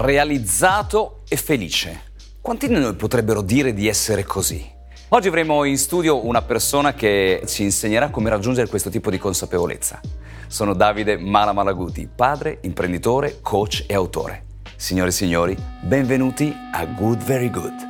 realizzato e felice. Quanti di noi potrebbero dire di essere così? Oggi avremo in studio una persona che ci insegnerà come raggiungere questo tipo di consapevolezza. Sono Davide Malamalaguti, padre, imprenditore, coach e autore. Signore e signori, benvenuti a Good Very Good.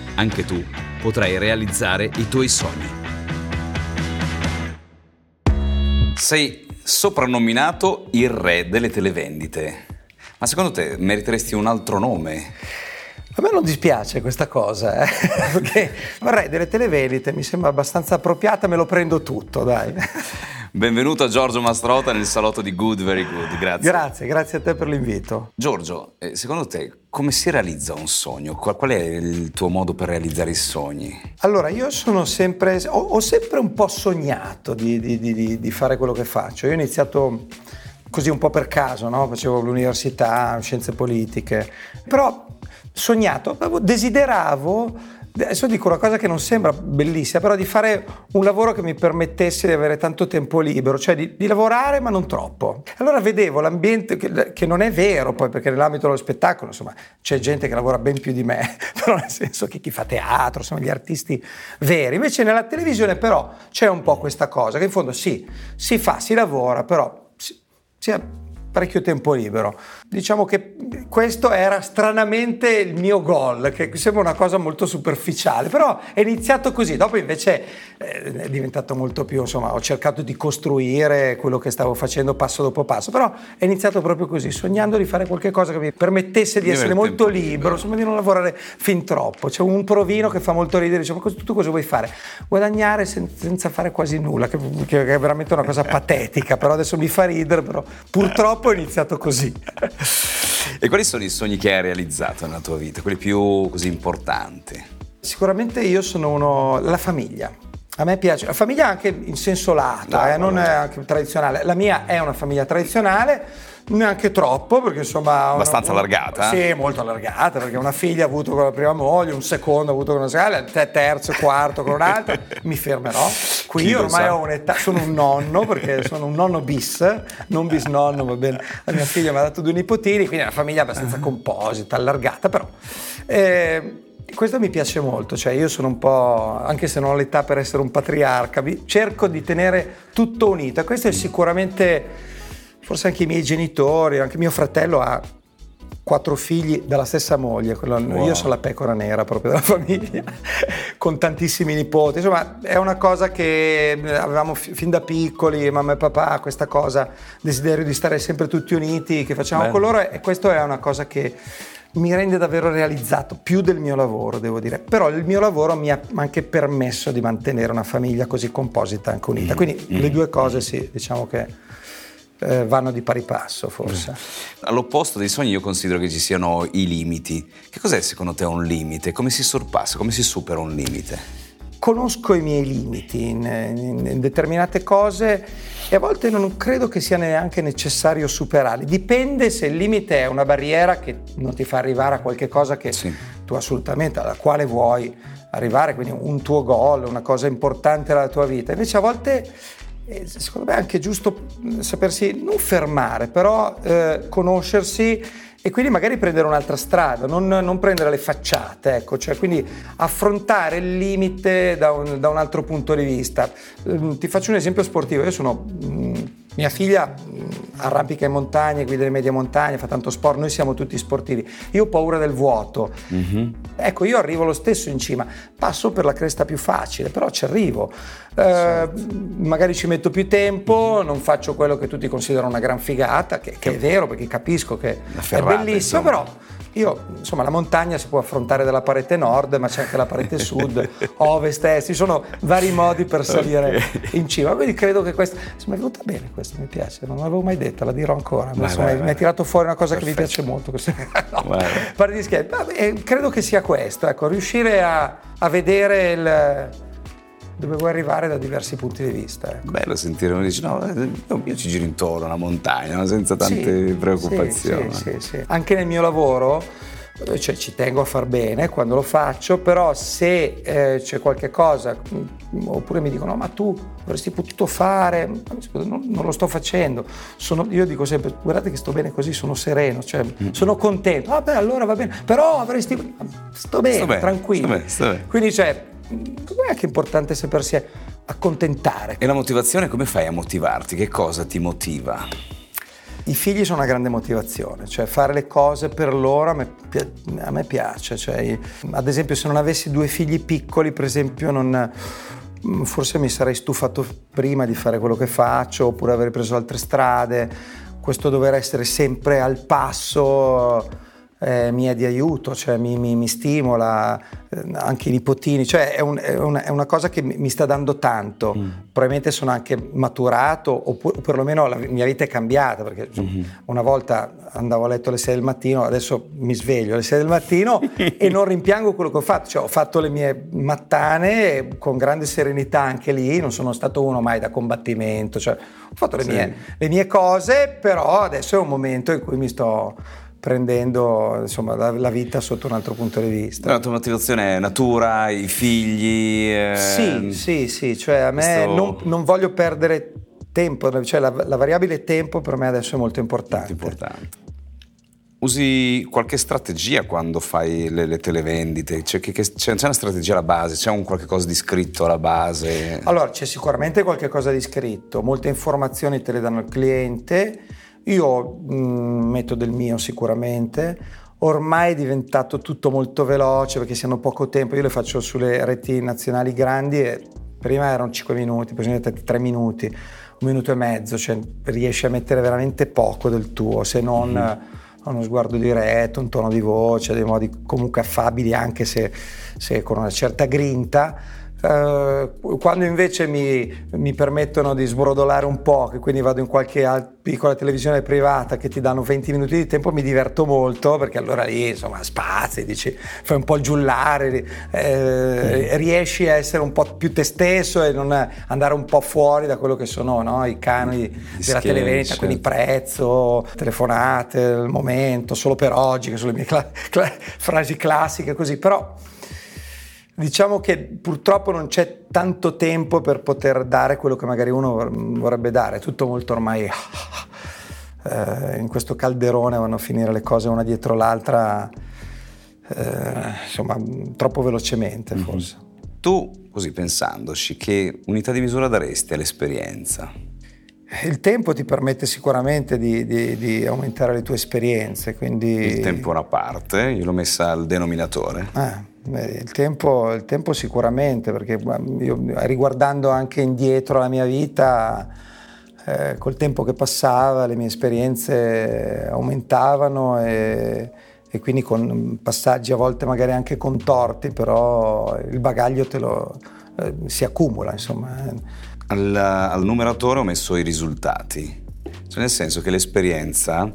anche tu potrai realizzare i tuoi sogni. Sei soprannominato il re delle televendite. Ma secondo te meriteresti un altro nome? A me non dispiace questa cosa, eh? perché il re delle televendite mi sembra abbastanza appropriata, me lo prendo tutto, dai. Benvenuto a Giorgio Mastrota nel salotto di Good Very Good, grazie. Grazie, grazie a te per l'invito. Giorgio, eh, secondo te come si realizza un sogno? Qual, è il tuo modo per realizzare i sogni? Allora, io sono sempre, ho, ho sempre un po' sognato di, di, di, di, fare quello che faccio. Io ho iniziato così un po' per caso, no? facevo l'università, scienze politiche, però sognato, desideravo Adesso dico una cosa che non sembra bellissima, però di fare un lavoro che mi permettesse di avere tanto tempo libero, cioè di, di lavorare ma non troppo. Allora vedevo l'ambiente che, che, non è vero poi, perché nell'ambito dello spettacolo, insomma, c'è gente che lavora ben più di me, però nel senso che chi fa teatro, sono gli artisti veri. Invece nella televisione però c'è un po' questa cosa, che in fondo sì, si fa, si lavora, però si, si parecchio tempo libero. Diciamo che questo era stranamente il mio goal, che sembra una cosa molto superficiale, però è iniziato così, dopo invece eh, è diventato molto più, insomma, ho cercato di costruire quello che stavo facendo passo dopo passo, però è iniziato proprio così, sognando di fare qualcosa che mi permettesse di essere molto libero, insomma, di non lavorare fin troppo. C'è un provino che fa molto ridere, dice, ma tu cosa vuoi fare? Guadagnare senza fare quasi nulla, che, che è veramente una cosa patetica, però adesso mi fa ridere, però purtroppo è iniziato così. e quali sono i sogni che hai realizzato nella tua vita, quelli più così importanti? Sicuramente io sono uno, la famiglia. A me piace, la famiglia anche in senso lato, no, eh, non è anche tradizionale. La mia è una famiglia tradizionale, neanche troppo, perché insomma... Abbastanza una, allargata? Sì, molto allargata, perché una figlia ha avuto con la prima moglie, un secondo ha avuto con una seconda, terzo, quarto con un'altra, mi fermerò. Qui io ormai ho un'età, sono un nonno, perché sono un nonno bis, non bis nonno, va bene. La mia figlia mi ha dato due nipotini, quindi è una famiglia abbastanza composita, allargata, però... Eh, questo mi piace molto, cioè io sono un po', anche se non ho l'età per essere un patriarca, cerco di tenere tutto unito. Questo è sicuramente, forse anche i miei genitori, anche mio fratello ha quattro figli dalla stessa moglie, wow. io sono la pecora nera proprio della famiglia, con tantissimi nipoti, insomma è una cosa che avevamo fin da piccoli, mamma e papà, questa cosa, desiderio di stare sempre tutti uniti, che facciamo Beh. con loro e questo è una cosa che mi rende davvero realizzato, più del mio lavoro devo dire, però il mio lavoro mi ha anche permesso di mantenere una famiglia così composita e anche unita, mm. quindi mm. le due cose sì, diciamo che eh, vanno di pari passo forse. Mm. All'opposto dei sogni io considero che ci siano i limiti. Che cos'è secondo te un limite? Come si sorpassa? Come si supera un limite? Conosco i miei limiti in, in, in, determinate cose e a volte non credo che sia neanche necessario superarli. Dipende se il limite è una barriera che non ti fa arrivare a qualche cosa che sì. tu assolutamente alla quale vuoi arrivare, quindi un tuo goal, una cosa importante nella tua vita. Invece a volte eh, secondo me è anche giusto sapersi non fermare, però eh, conoscersi e quindi magari prendere un'altra strada, non, non prendere le facciate, ecco, cioè quindi affrontare il limite da un, da un altro punto di vista. Mm, ti faccio un esempio sportivo, io sono, mm, mia figlia mm, arrampica in montagna, guida le medie montagne, fa tanto sport, noi siamo tutti sportivi, io ho paura del vuoto, mm-hmm. ecco io arrivo lo stesso in cima, passo per la cresta più facile, però ci arrivo, eh, magari ci metto più tempo, non faccio quello che tutti considerano una gran figata, che, che è vero perché capisco che è bellissimo, insomma. però io, insomma, la montagna si può affrontare dalla parete nord, ma c'è anche la parete sud, ovest, est, ci sono vari modi per salire okay. in cima. Quindi credo che questa. Mi è venuta bene questa, mi piace, non l'avevo mai detta, la dirò ancora. Vai, vai, vai. Mi ha tirato fuori una cosa Perfetto. che mi piace molto. no, pare di scherzo. credo che sia questo, ecco, riuscire a, a vedere il dove vuoi arrivare da diversi punti di vista. Ecco. Bello sentire uno dice no, io ci giro intorno alla montagna senza tante sì, preoccupazioni. Sì, sì, sì, Anche nel mio lavoro cioè, ci tengo a far bene quando lo faccio, però se eh, c'è qualche cosa, mm, oppure mi dicono, no, ma tu avresti potuto fare, non, non lo sto facendo, sono, io dico sempre, guardate che sto bene così, sono sereno, cioè, mm. sono contento, vabbè allora va bene, però avresti, sto bene, sto bene tranquillo. Sto bene, sto bene. Quindi cioè, è anche importante sapersi accontentare. E la motivazione come fai a motivarti? Che cosa ti motiva? I figli sono una grande motivazione, cioè fare le cose per loro a me, a me piace. Cioè, ad esempio se non avessi due figli piccoli, per esempio, non, forse mi sarei stufato prima di fare quello che faccio oppure avrei preso altre strade. Questo dover essere sempre al passo eh, mi è di aiuto, cioè mi, mi, mi stimola, eh, anche i nipotini, cioè è, un, è, un, è, una cosa che mi sta dando tanto. Mm. Probabilmente sono anche maturato, oppure, o perlomeno la mia vita è cambiata, perché mm-hmm. una volta andavo a letto alle 6 del mattino, adesso mi sveglio alle 6 del mattino e non rimpiango quello che ho fatto, cioè ho fatto le mie mattane con grande serenità anche lì, non sono stato uno mai da combattimento, cioè ho fatto le, sì. mie, le mie cose, però adesso è un momento in cui mi sto prendendo insomma, la, la, vita sotto un altro punto di vista. La tua motivazione è natura, i figli? Eh, sì, sì, sì, cioè a me questo... non, non, voglio perdere tempo, cioè la, la, variabile tempo per me adesso è molto importante. Molto importante. Usi qualche strategia quando fai le, le televendite? C'è, che, c'è, c'è, una strategia alla base? C'è un qualche cosa di scritto alla base? Allora, c'è sicuramente qualche cosa di scritto, molte informazioni te le danno il cliente io mh, mm, metto del mio sicuramente, ormai è diventato tutto molto veloce perché si hanno poco tempo, io le faccio sulle reti nazionali grandi e prima erano 5 minuti, poi sono diventati 3 minuti, un minuto e mezzo, cioè riesci a mettere veramente poco del tuo, se non mm. uno sguardo diretto, un tono di voce, dei modi comunque affabili anche se, se con una certa grinta Uh, quando invece mi, mi, permettono di sbrodolare un po', che quindi vado in qualche piccola televisione privata che ti danno 20 minuti di tempo, mi diverto molto perché allora lì insomma spazi, dici, fai un po' il giullare, eh, mm. riesci a essere un po' più te stesso e non andare un po' fuori da quello che sono no, i canoni Gli della televendita, quindi prezzo, telefonate, il momento, solo per oggi, che sono le mie cla- cla- frasi classiche così, però Diciamo che purtroppo non c'è tanto tempo per poter dare quello che magari uno vorrebbe dare, è tutto molto ormai eh, in questo calderone vanno a finire le cose una dietro l'altra, eh, insomma, troppo velocemente mhm. forse. Mm-hmm. Tu, così pensandoci, che unità di misura daresti all'esperienza? Il tempo ti permette sicuramente di, di, di, aumentare le tue esperienze, quindi... Il tempo è una parte, io l'ho messa al denominatore. Eh. Il, tempo, il, tempo, sicuramente, perché io, riguardando anche indietro la mia vita, eh, col tempo che passava le mie esperienze aumentavano e, e, quindi con passaggi a volte magari anche contorti, però il bagaglio lo, eh, si accumula. Insomma. Al, al numeratore ho messo i risultati, cioè nel senso che l'esperienza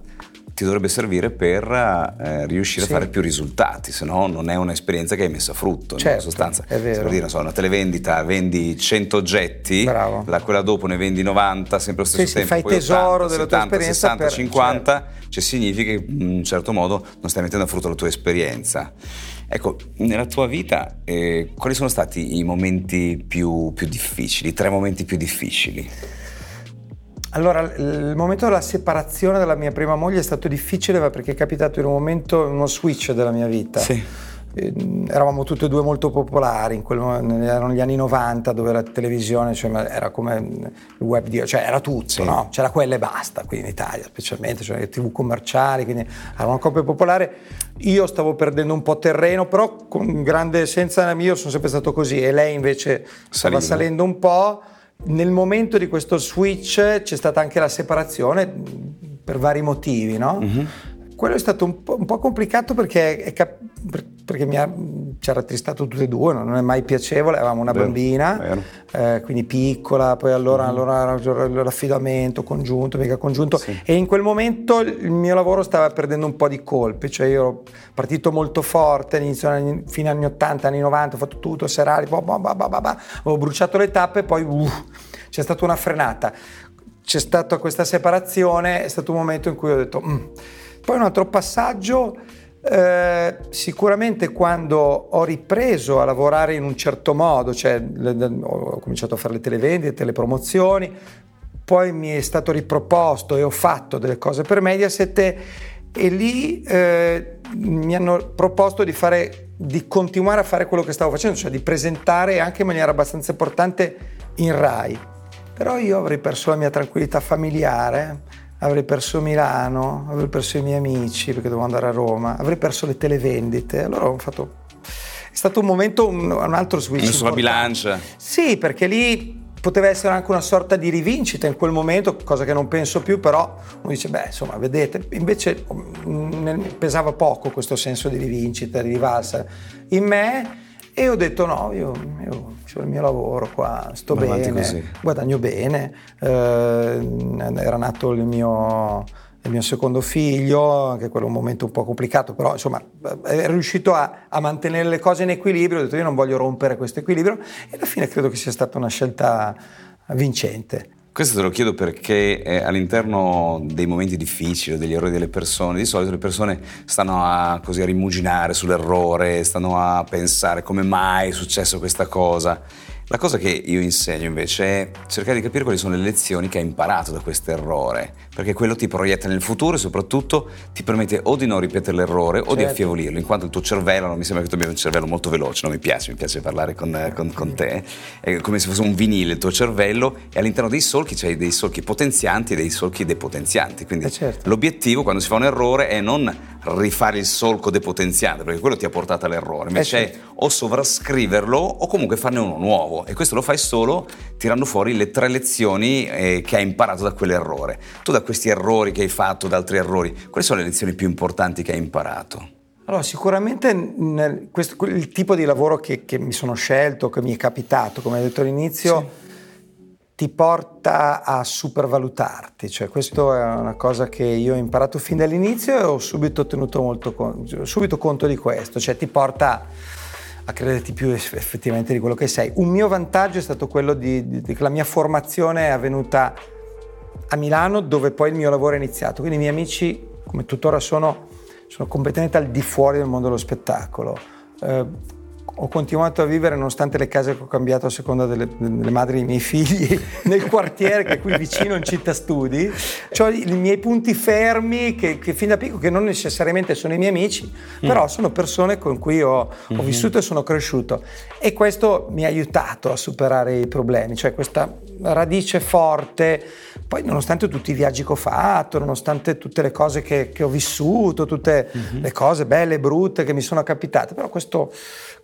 ti dovrebbe servire per eh, riuscire sì. a fare più risultati, se no non è un'esperienza che hai messo a frutto certo, in sostanza. È vero. Per dire, so, una televendita vendi 100 oggetti, la, quella dopo ne vendi 90, sempre allo stesso sì, tempo. Sì, fai tesoro 80, della 70, tua esperienza 60, per, 50, certo. cioè significa che in un certo modo non stai mettendo a frutto la tua esperienza. Ecco, nella tua vita eh, quali sono stati i momenti più, più difficili, i tre momenti più difficili? Allora, il momento della separazione dalla mia prima moglie è stato difficile perché è capitato in un momento, uno switch della mia vita. Sì. Ehm, eravamo tutti e due molto popolari, quel, erano gli anni 90 dove la televisione cioè, era come il web, di, cioè era tutto, sì. no? c'era quella e basta qui in Italia specialmente, cioè le tv commerciali, quindi era una coppia popolare. Io stavo perdendo un po' terreno, però con grande senza io sono sempre stato così e lei invece stava Saliva. salendo un po' Nel momento di questo switch c'è stata anche la separazione per vari motivi, no? Mm-hmm. quello è stato un po', un po complicato perché, cap- perché mi ha, ci ha rattristato tutte e due, non è mai piacevole, avevamo una vero, bambina. Eh, quindi piccola, poi allora, mm-hmm. allora l'affidamento congiunto, mica congiunto, sì. e in quel momento il mio lavoro stava perdendo un po' di colpi, cioè io ero partito molto forte, all'inizio, fino agli anni 80, anni 90, ho fatto tutto, serali, bah bah bah ho bruciato le tappe e poi uh, c'è stata una frenata. C'è stata questa separazione, è stato un momento in cui ho detto... Mm, poi un altro passaggio, eh, sicuramente quando ho ripreso a lavorare in un certo modo, cioè le, ho cominciato a fare le televendite, le promozioni, poi mi è stato riproposto e ho fatto delle cose per Mediaset e lì eh, mi hanno proposto di, fare, di continuare a fare quello che stavo facendo, cioè di presentare anche in maniera abbastanza importante in RAI. Però io avrei perso la mia tranquillità familiare avrei perso Milano, avrei perso i miei amici perché dovevo andare a Roma, avrei perso le televendite. Allora ho fatto... È stato un momento, un, un altro switch. Messo la bilancia. Sì, perché lì poteva essere anche una sorta di rivincita in quel momento, cosa che non penso più, però uno dice, beh, insomma, vedete, invece mm, pesava poco questo senso di rivincita, di rivalsa in me e ho detto no, io, io ho il mio lavoro qua, sto Ma bene, guadagno bene, eh, era nato il mio, il mio, secondo figlio, anche quello è un momento un po' complicato, però insomma è riuscito a, a, mantenere le cose in equilibrio, ho detto io non voglio rompere questo equilibrio. E alla fine credo che sia stata una scelta vincente. Questo te lo chiedo perché eh, all'interno dei momenti difficili o degli errori delle persone, di solito le persone stanno a, così, a rimuginare sull'errore, stanno a pensare come mai è successo questa cosa. La cosa che io insegno invece è cercare di capire quali sono le lezioni che hai imparato da questo errore, perché quello ti proietta nel futuro e soprattutto ti permette o di non ripetere l'errore certo. o di certo. affievolirlo, in quanto il tuo cervello, non mi sembra che tu abbia un cervello molto veloce, non mi piace, mi piace parlare con, con, con te, è come se fosse un vinile il tuo cervello e all'interno dei solchi c'hai dei solchi potenzianti e dei solchi depotenzianti, quindi eh certo. l'obiettivo quando si fa un errore è non rifare il solco depotenziante, perché quello ti ha portato all'errore, invece eh certo. è o sovrascriverlo o comunque farne uno nuovo nuovo e questo lo fai solo tirando fuori le tre lezioni eh, che hai imparato da quell'errore. Tu da questi errori che hai fatto, da altri errori, quali sono le lezioni più importanti che hai imparato? Allora, sicuramente nel, questo, il tipo di lavoro che, che, mi sono scelto, che mi è capitato, come hai detto all'inizio, sì. Ti porta a supervalutarti. Cioè, questa è una cosa che io ho imparato fin dall'inizio e ho subito tenuto molto subito conto di questo. Cioè, ti porta a crederti più effettivamente di quello che sei. Un mio vantaggio è stato quello di, di, di la mia formazione è avvenuta a Milano dove poi il mio lavoro è iniziato, quindi i miei amici come tuttora sono, sono completamente al di fuori del mondo dello spettacolo. Eh, ho continuato a vivere, nonostante le case che ho cambiato a seconda delle, delle madri dei miei figli, nel quartiere che è qui vicino in città studi. Ho i miei punti fermi che, che, fin da piccolo, che non necessariamente sono i miei amici, mm. però sono persone con cui ho, ho mm-hmm. vissuto e sono cresciuto. E questo mi ha aiutato a superare i problemi, cioè questa radice forte. Poi, nonostante tutti i viaggi che ho fatto, nonostante tutte le cose che, che ho vissuto, tutte mm-hmm. le cose belle e brutte che mi sono capitate, però questo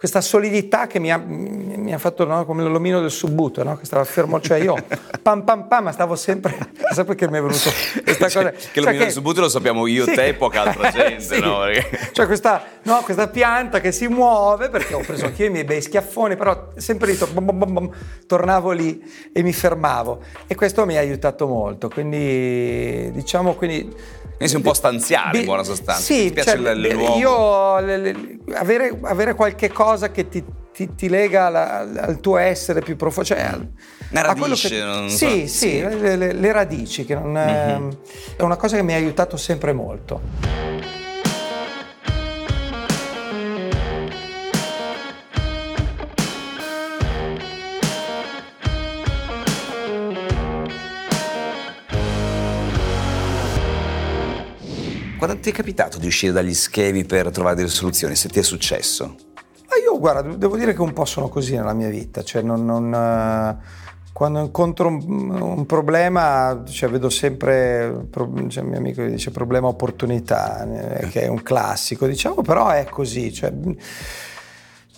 questa solidità che mi ha, mi ha fatto no? come l'omino del subbuto, no? che stava fermo, cioè io pam pam pam, ma stavo sempre, sai perché mi è venuto questa cioè, cosa? Che cioè l'omino che, del subbuto lo sappiamo io, sì, te e poca altra gente, sì. no? Cioè questa, no, questa, pianta che si muove, perché ho preso anche io i miei bei schiaffoni, però sempre lì, tornavo lì e mi fermavo e questo mi ha aiutato molto, quindi diciamo, quindi quindi sei un po' stanziale in buona sostanza. Sì, cioè, l'uomo. Io le, le, avere, avere, qualche cosa che ti, ti, ti lega alla, al tuo essere più profondo. Cioè, Una radice, che, non sì, so. sì, sì, le, le, radici, che non, mm-hmm. è una cosa che mi ha aiutato sempre molto. Quando ti è capitato di uscire dagli schemi per trovare delle soluzioni? Se ti è successo? Ma io, guarda, devo dire che un po' sono così nella mia vita, cioè non, non eh, quando incontro un, un problema, cioè vedo sempre, cioè, mio amico dice problema opportunità, eh, che è un classico, diciamo, però è così, cioè,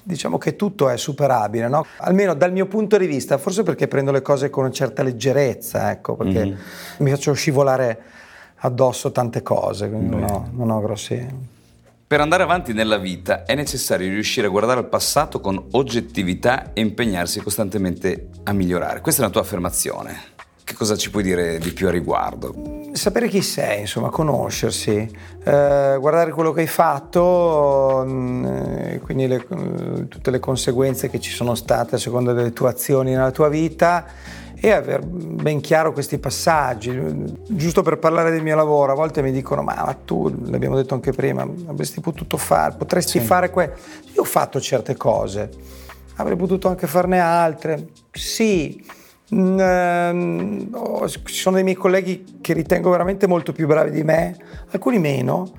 diciamo che tutto è superabile, no? almeno dal mio punto di vista, forse perché prendo le cose con una certa leggerezza, ecco, perché mm-hmm. mi faccio scivolare addosso tante cose, quindi non ho, non ho grossi... Per andare avanti nella vita è necessario riuscire a guardare al passato con oggettività e impegnarsi costantemente a migliorare. Questa è una tua affermazione. Che cosa ci puoi dire di più a riguardo? Sapere chi sei, insomma, conoscersi, eh, guardare quello che hai fatto, mh, mm, quindi le, tutte le conseguenze che ci sono state a seconda delle tue azioni nella tua vita e aver ben chiaro questi passaggi. Giusto per parlare del mio lavoro, a volte mi dicono: Ma, tu, l'abbiamo detto anche prima, avresti potuto fare, potresti sì. fare questo. Io ho fatto certe cose, avrei potuto anche farne altre. Sì. Mm, oh, ci sono dei miei colleghi che ritengo veramente molto più bravi di me, alcuni meno.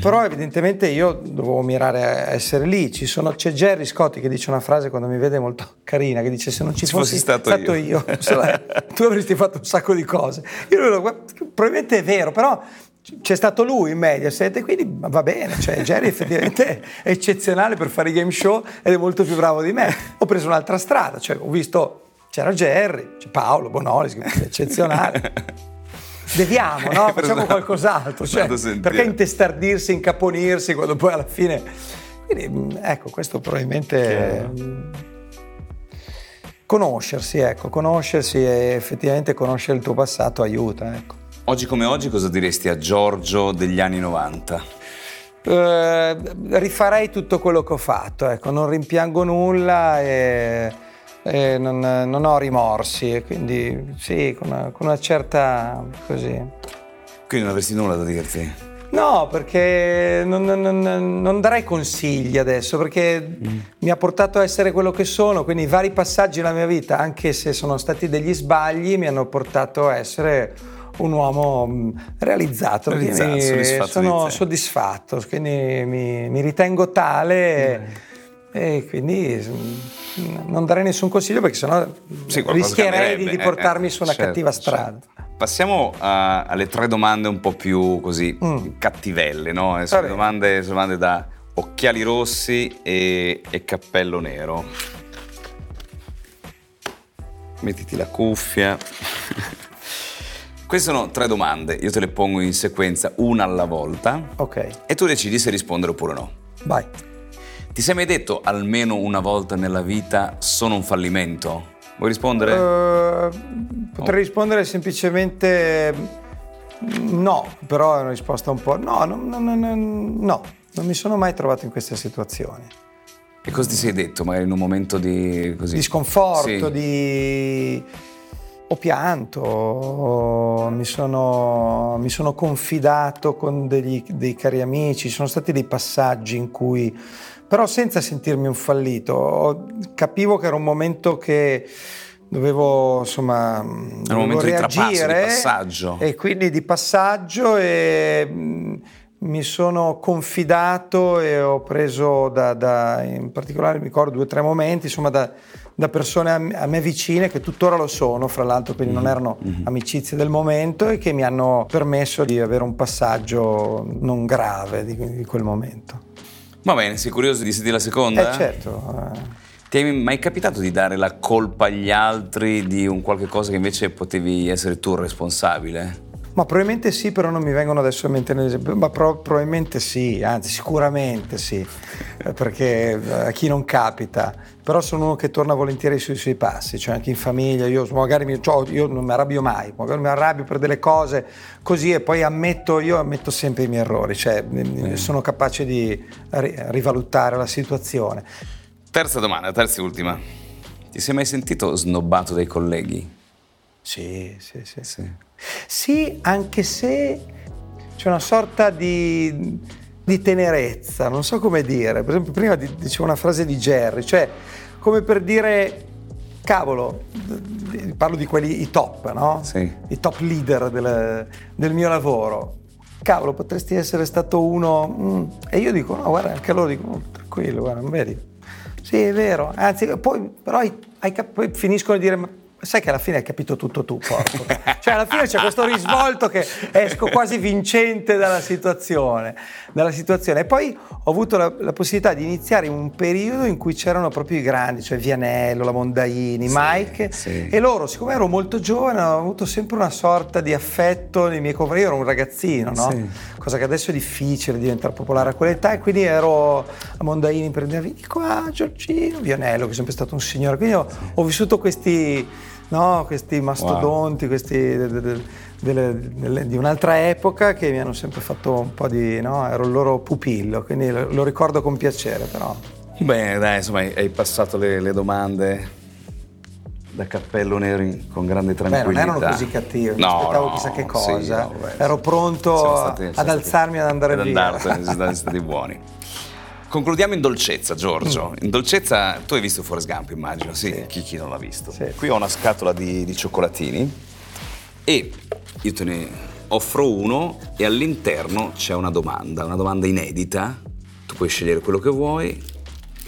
Però evidentemente io dovevo mirare a essere lì. Sono, c'è Jerry Scotti che dice una frase quando mi vede molto carina, che dice se non ci, ci fossi, fossi, stato, stato io, io tu avresti fatto un sacco di cose. Io probabilmente è vero, però c'è stato lui in Mediaset e quindi va bene, cioè Jerry effettivamente è eccezionale per fare i game show ed è molto più bravo di me. Ho preso un'altra strada, cioè ho visto c'era Jerry, c'è Paolo Bonoli, che è eccezionale. Deviamo, no? Facciamo qualcos'altro. Cioè, perché intestardirsi, incaponirsi quando poi alla fine. Quindi, mm, ecco, questo probabilmente. Mm, conoscersi, ecco, conoscersi e effettivamente conoscere il tuo passato aiuta, ecco. Oggi come oggi cosa diresti a Giorgio degli anni 90? Eh, rifarei tutto quello che ho fatto, ecco, non rimpiango nulla e e non, non, ho rimorsi e quindi sì, con una, con una certa così. Quindi non avresti nulla da dirti? No, perché non, non, non, darei consigli adesso, perché mm. mi ha portato a essere quello che sono, quindi i vari passaggi nella mia vita, anche se sono stati degli sbagli, mi hanno portato a essere un uomo mm, realizzato, realizzato soddisfatto sono soddisfatto, quindi mi, mi ritengo tale. Mm e quindi mm, non darei nessun consiglio perché sennò sì, rischierei di, di, portarmi eh, su una certo, cattiva strada. Certo. Passiamo a, alle tre domande un po' più così mm. cattivelle, no? Eh, sono domande, sono domande, da occhiali rossi e, e cappello nero. Mettiti la cuffia. Queste sono tre domande, io te le pongo in sequenza una alla volta. Ok. E tu decidi se rispondere oppure no. Vai. Ti sei mai detto almeno una volta nella vita sono un fallimento? Vuoi rispondere? Uh, potrei oh. rispondere semplicemente no, però è una risposta un po'... No, no, no, no, no, non mi sono mai trovato in queste situazioni. E cosa ti sei detto magari in un momento di... Così? Di sconforto, sì. di... Ho pianto. Mi, sono... mi, sono, confidato con degli, dei cari amici, ci sono stati dei passaggi in cui però senza sentirmi un fallito. Capivo che era un momento che dovevo insomma era un momento reagire, di, trapasso, di passaggio e quindi di passaggio e mm, mi sono confidato e ho preso da, da in particolare mi ricordo due o tre momenti insomma da, da persone a, a, me vicine che tuttora lo sono fra l'altro quindi mm-hmm. non erano mm-hmm. amicizie del momento e che mi hanno permesso di avere un passaggio non grave di, di quel momento Va bene, sei curioso di sentire la seconda? Eh certo. Ti è mai capitato di dare la colpa agli altri di un qualche cosa che invece potevi essere tu responsabile? Ma probabilmente sì, però non mi vengono adesso in mente l'esempio. Ma pro- probabilmente sì, anzi sicuramente sì, eh, perché eh, a chi non capita. Però sono uno che torna volentieri sui suoi passi, cioè anche in famiglia, io magari mi, cioè, io non mi arrabbio mai, magari mi arrabbio per delle cose così e poi ammetto, io ammetto sempre i miei errori, cioè mm. sono capace di rivalutare la situazione. Terza domanda, terza e ultima. Ti sei mai sentito snobbato dai colleghi? Sì, sì, sì. Sì, sì anche se c'è una sorta di, di, tenerezza, non so come dire. Per esempio, prima dicevo una frase di Jerry, cioè come per dire, cavolo, parlo di quelli, i top, no? Sì. I top leader del, del mio lavoro. Cavolo, potresti essere stato uno... Mm. E io dico, no, guarda, anche loro dicono, tranquillo, guarda, non vedi? Sì, è vero. Anzi, poi, però hai, hai, poi finiscono di dire sai che alla fine hai capito tutto tu, porco. cioè alla fine c'è questo risvolto che esco quasi vincente dalla situazione, dalla situazione. E poi ho avuto la, la, possibilità di iniziare in un periodo in cui c'erano proprio i grandi, cioè Vianello, la Mondaini, sì, Mike, sì. e loro, siccome ero molto giovane, ho avuto sempre una sorta di affetto nei miei confronti. Io ero un ragazzino, no? Sì. Cosa che adesso è difficile diventare popolare a quell'età, e quindi ero a Mondaini, prendeva, vieni qua, Giorgino, Vianello, che è sempre stato un signore. Quindi ho, ho vissuto questi, no, questi mastodonti, wow. questi de, de, de, delle, di un'altra epoca che mi hanno sempre fatto un po' di... No, ero il loro pupillo, quindi lo, lo ricordo con piacere però. Bene, dai, insomma, hai passato le, le domande da cappello nero in, con grande tranquillità. Beh, non erano così cattivi, no, aspettavo no, chissà che cosa. Sì, no, Ero pronto stati, ad alzarmi e ad andare ad via. Andarsene, siete stati buoni. Concludiamo in dolcezza, Giorgio. Mm. In dolcezza, tu hai visto Forrest Gump, immagino, sì? sì. Chi, chi, non l'ha visto? Sì. Qui ho una scatola di, di cioccolatini e io te ne offro uno e all'interno c'è una domanda, una domanda inedita. Tu puoi scegliere quello che vuoi.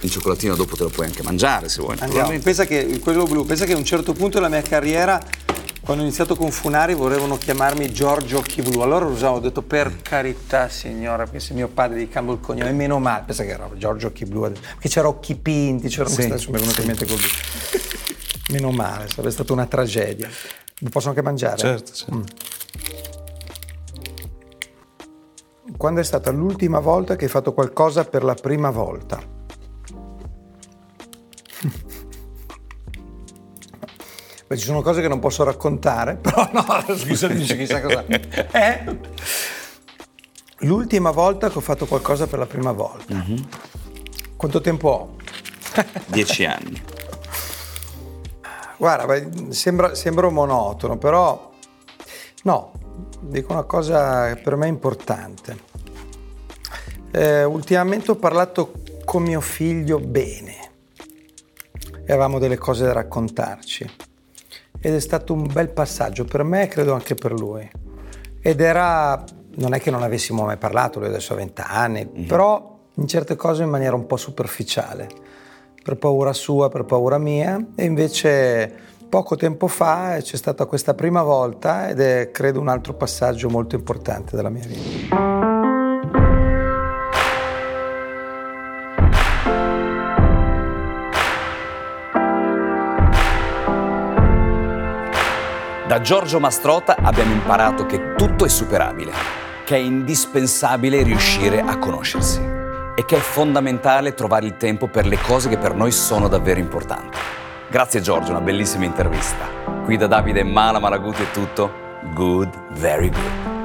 Il cioccolatino dopo te lo puoi anche mangiare se vuoi. Andiamo. Pensa che, quello blu, pensa che a un certo punto della mia carriera quando ho iniziato con Funari volevano chiamarmi Giorgio Occhi Blu, allora usavo, ho detto per carità signora, perché se mio padre gli cambio il cognome, meno male, pensa che era Giorgio Occhi Blu, perché c'era Occhi Pinti, c'era sì, questa, è venuto in mente così. Meno male, sarebbe stata una tragedia. Mi posso anche mangiare? Certo, certo. Mm. Quando è stata l'ultima volta che hai fatto qualcosa per la prima volta? Beh, ci sono cose che non posso raccontare, però no, scusa, dici chissà cosa. Eh? L'ultima volta che ho fatto qualcosa per la prima volta. Mm-hmm. Quanto tempo ho? Dieci anni. Guarda, sembra, sembra monotono, però no, dico una cosa che per me è importante. Eh, ultimamente ho parlato con mio figlio bene e avevamo delle cose da raccontarci ed è stato un bel passaggio per me e credo anche per lui. Ed era, non è che non avessimo mai parlato, lui adesso ha 20 anni, mm-hmm. però in certe cose in maniera un po' superficiale, per paura sua, per paura mia, e invece poco tempo fa c'è stata questa prima volta ed è credo un altro passaggio molto importante della mia vita. Da Giorgio Mastrota abbiamo imparato che tutto è superabile, che è indispensabile riuscire a conoscersi e che è fondamentale trovare il tempo per le cose che per noi sono davvero importanti. Grazie Giorgio, una bellissima intervista. Qui da Davide Mala Malaguti è tutto. Good, very good.